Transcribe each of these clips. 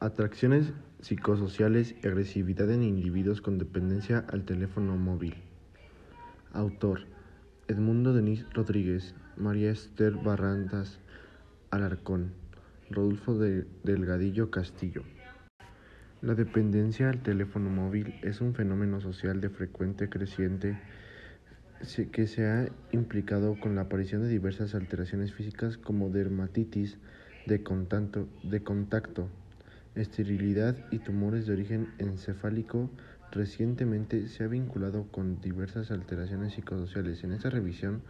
Atracciones psicosociales y agresividad en individuos con dependencia al teléfono móvil. Autor: Edmundo Denis Rodríguez, María Esther Barrandas Alarcón, Rodolfo de Delgadillo Castillo. La dependencia al teléfono móvil es un fenómeno social de frecuente creciente que se ha implicado con la aparición de diversas alteraciones físicas como dermatitis de contacto esterilidad y tumores de origen encefálico recientemente se ha vinculado con diversas alteraciones psicosociales. En esta revisión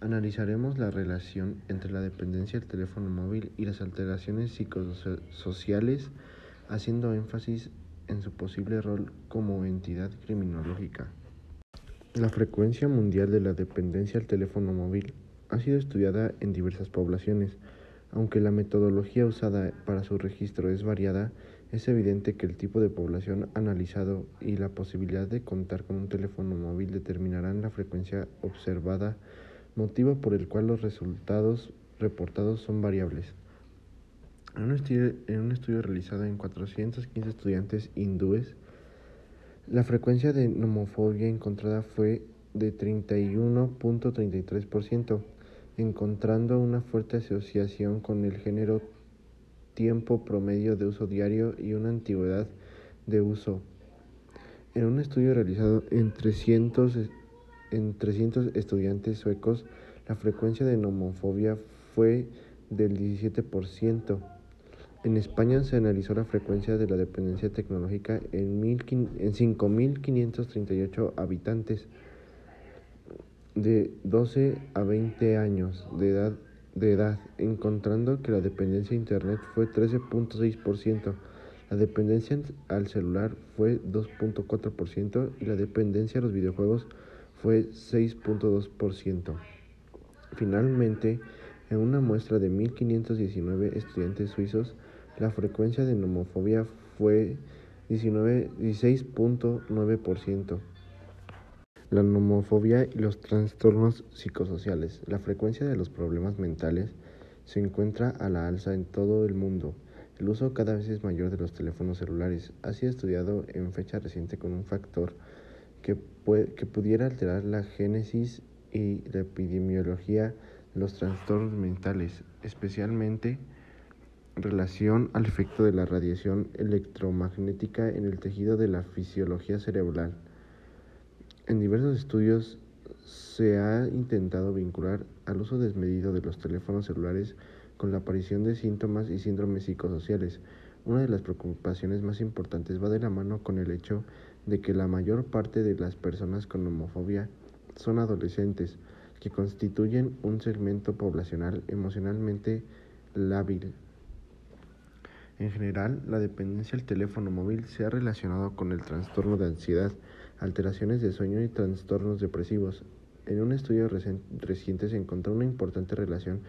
analizaremos la relación entre la dependencia del teléfono móvil y las alteraciones psicosociales, haciendo énfasis en su posible rol como entidad criminológica. La frecuencia mundial de la dependencia al teléfono móvil ha sido estudiada en diversas poblaciones, aunque la metodología usada para su registro es variada, es evidente que el tipo de población analizado y la posibilidad de contar con un teléfono móvil determinarán la frecuencia observada, motivo por el cual los resultados reportados son variables. En un estudio, realizado en 415 estudiantes hindúes, la frecuencia de nomofobia encontrada fue de 31.33% encontrando una fuerte asociación con el género tiempo promedio de uso diario y una antigüedad de uso. En un estudio realizado en 300, en 300 estudiantes suecos, la frecuencia de nomofobia fue del 17%. En España se analizó la frecuencia de la dependencia tecnológica en, en 5.538 habitantes de 12 a 20 años de edad, de edad, encontrando que la dependencia a Internet fue 13.6%, la dependencia al celular fue 2.4% y la dependencia a los videojuegos fue 6.2%. Finalmente, en una muestra de 1.519 estudiantes suizos, la frecuencia de nomofobia fue 16.9% la nomofobia y los trastornos psicosociales. La frecuencia de los problemas mentales se encuentra a la alza en todo el mundo. El uso cada vez es mayor de los teléfonos celulares ha sido estudiado en fecha reciente con un factor que, que pudiera alterar la génesis y la epidemiología de los trastornos mentales, especialmente en relación al efecto de la radiación electromagnética en el tejido de la fisiología cerebral. En diversos estudios se ha intentado vincular al uso desmedido de los teléfonos celulares con la aparición de síntomas y síndromes psicosociales. Una de las preocupaciones más importantes va de la mano con el hecho de que la mayor parte de las personas con homofobia son adolescentes, que constituyen un segmento poblacional emocionalmente lábil. En general, la dependencia al teléfono móvil se ha relacionado con el trastorno de ansiedad, alteraciones de sueño y trastornos depresivos. En un estudio reciente se encontró una importante relación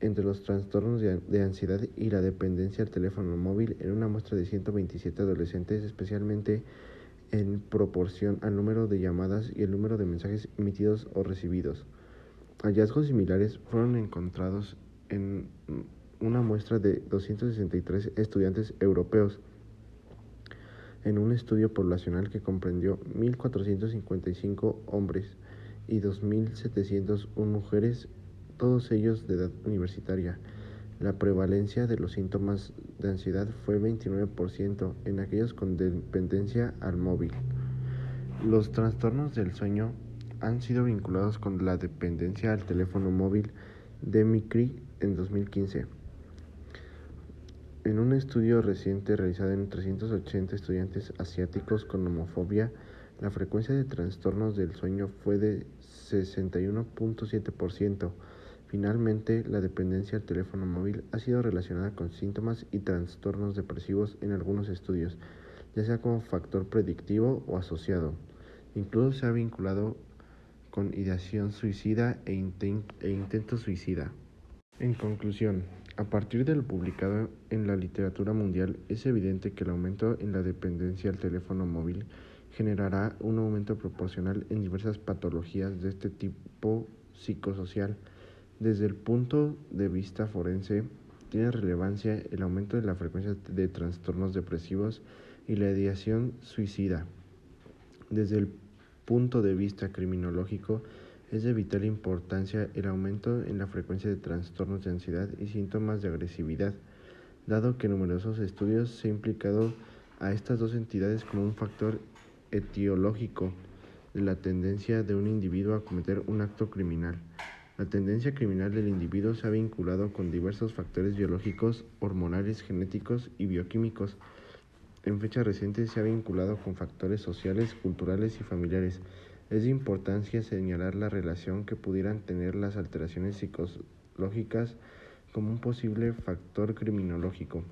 entre los trastornos de ansiedad y la dependencia al teléfono móvil en una muestra de 127 adolescentes, especialmente en proporción al número de llamadas y el número de mensajes emitidos o recibidos. Hallazgos similares fueron encontrados en una muestra de 263 estudiantes europeos en un estudio poblacional que comprendió 1.455 hombres y 2.701 mujeres, todos ellos de edad universitaria. La prevalencia de los síntomas de ansiedad fue 29% en aquellos con dependencia al móvil. Los trastornos del sueño han sido vinculados con la dependencia al teléfono móvil de MICRI en 2015. En un estudio reciente realizado en 380 estudiantes asiáticos con homofobia, la frecuencia de trastornos del sueño fue de 61.7%. Finalmente, la dependencia al teléfono móvil ha sido relacionada con síntomas y trastornos depresivos en algunos estudios, ya sea como factor predictivo o asociado. Incluso se ha vinculado con ideación suicida e, e intento suicida. En conclusión, a partir de lo publicado en la literatura mundial, es evidente que el aumento en la dependencia al teléfono móvil generará un aumento proporcional en diversas patologías de este tipo psicosocial. Desde el punto de vista forense, tiene relevancia el aumento de la frecuencia de trastornos depresivos y la ideación suicida. Desde el punto de vista criminológico, es de vital importancia el aumento en la frecuencia de trastornos de ansiedad y síntomas de agresividad, dado que numerosos estudios se han implicado a estas dos entidades como un factor etiológico de la tendencia de un individuo a cometer un acto criminal. La tendencia criminal del individuo se ha vinculado con diversos factores biológicos, hormonales, genéticos y bioquímicos. En fecha reciente se ha vinculado con factores sociales, culturales y familiares. Es de importancia señalar la relación que pudieran tener las alteraciones psicológicas como un posible factor criminológico.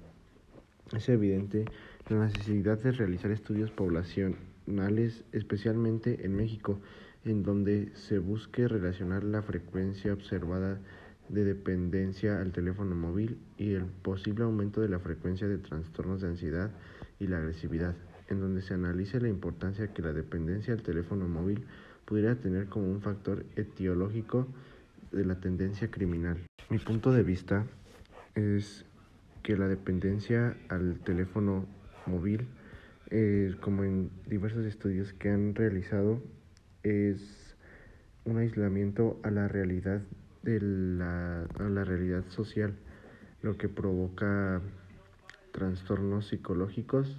Es evidente la necesidad de realizar estudios poblacionales, especialmente en México, en donde se busque relacionar la frecuencia observada de dependencia al teléfono móvil y el posible aumento de la frecuencia de trastornos de ansiedad y la agresividad, en donde se analice la importancia que la dependencia al teléfono móvil pudiera tener como un factor etiológico de la tendencia criminal. Mi punto de vista es que la dependencia al teléfono móvil, eh, como en diversos estudios que han realizado, es un aislamiento a la realidad de la, a la realidad social, lo que provoca trastornos psicológicos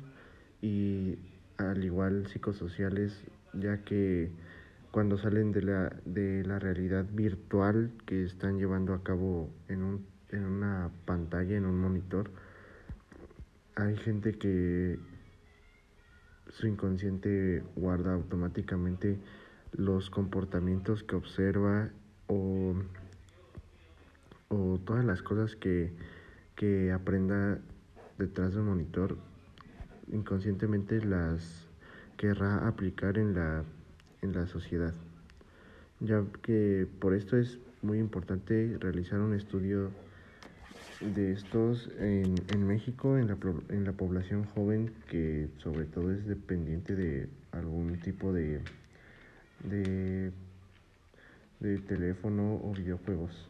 y al igual psicosociales, ya que cuando salen de la, de la realidad virtual que están llevando a cabo en, un, en una pantalla, en un monitor, hay gente que su inconsciente guarda automáticamente los comportamientos que observa o, o todas las cosas que, que aprenda detrás del monitor, inconscientemente las querrá aplicar en la, en la sociedad. Ya que por esto es muy importante realizar un estudio de estos en, en México, en la, en la población joven que sobre todo es dependiente de algún tipo de de, de teléfono o videojuegos.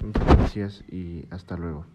Muchas gracias y hasta luego.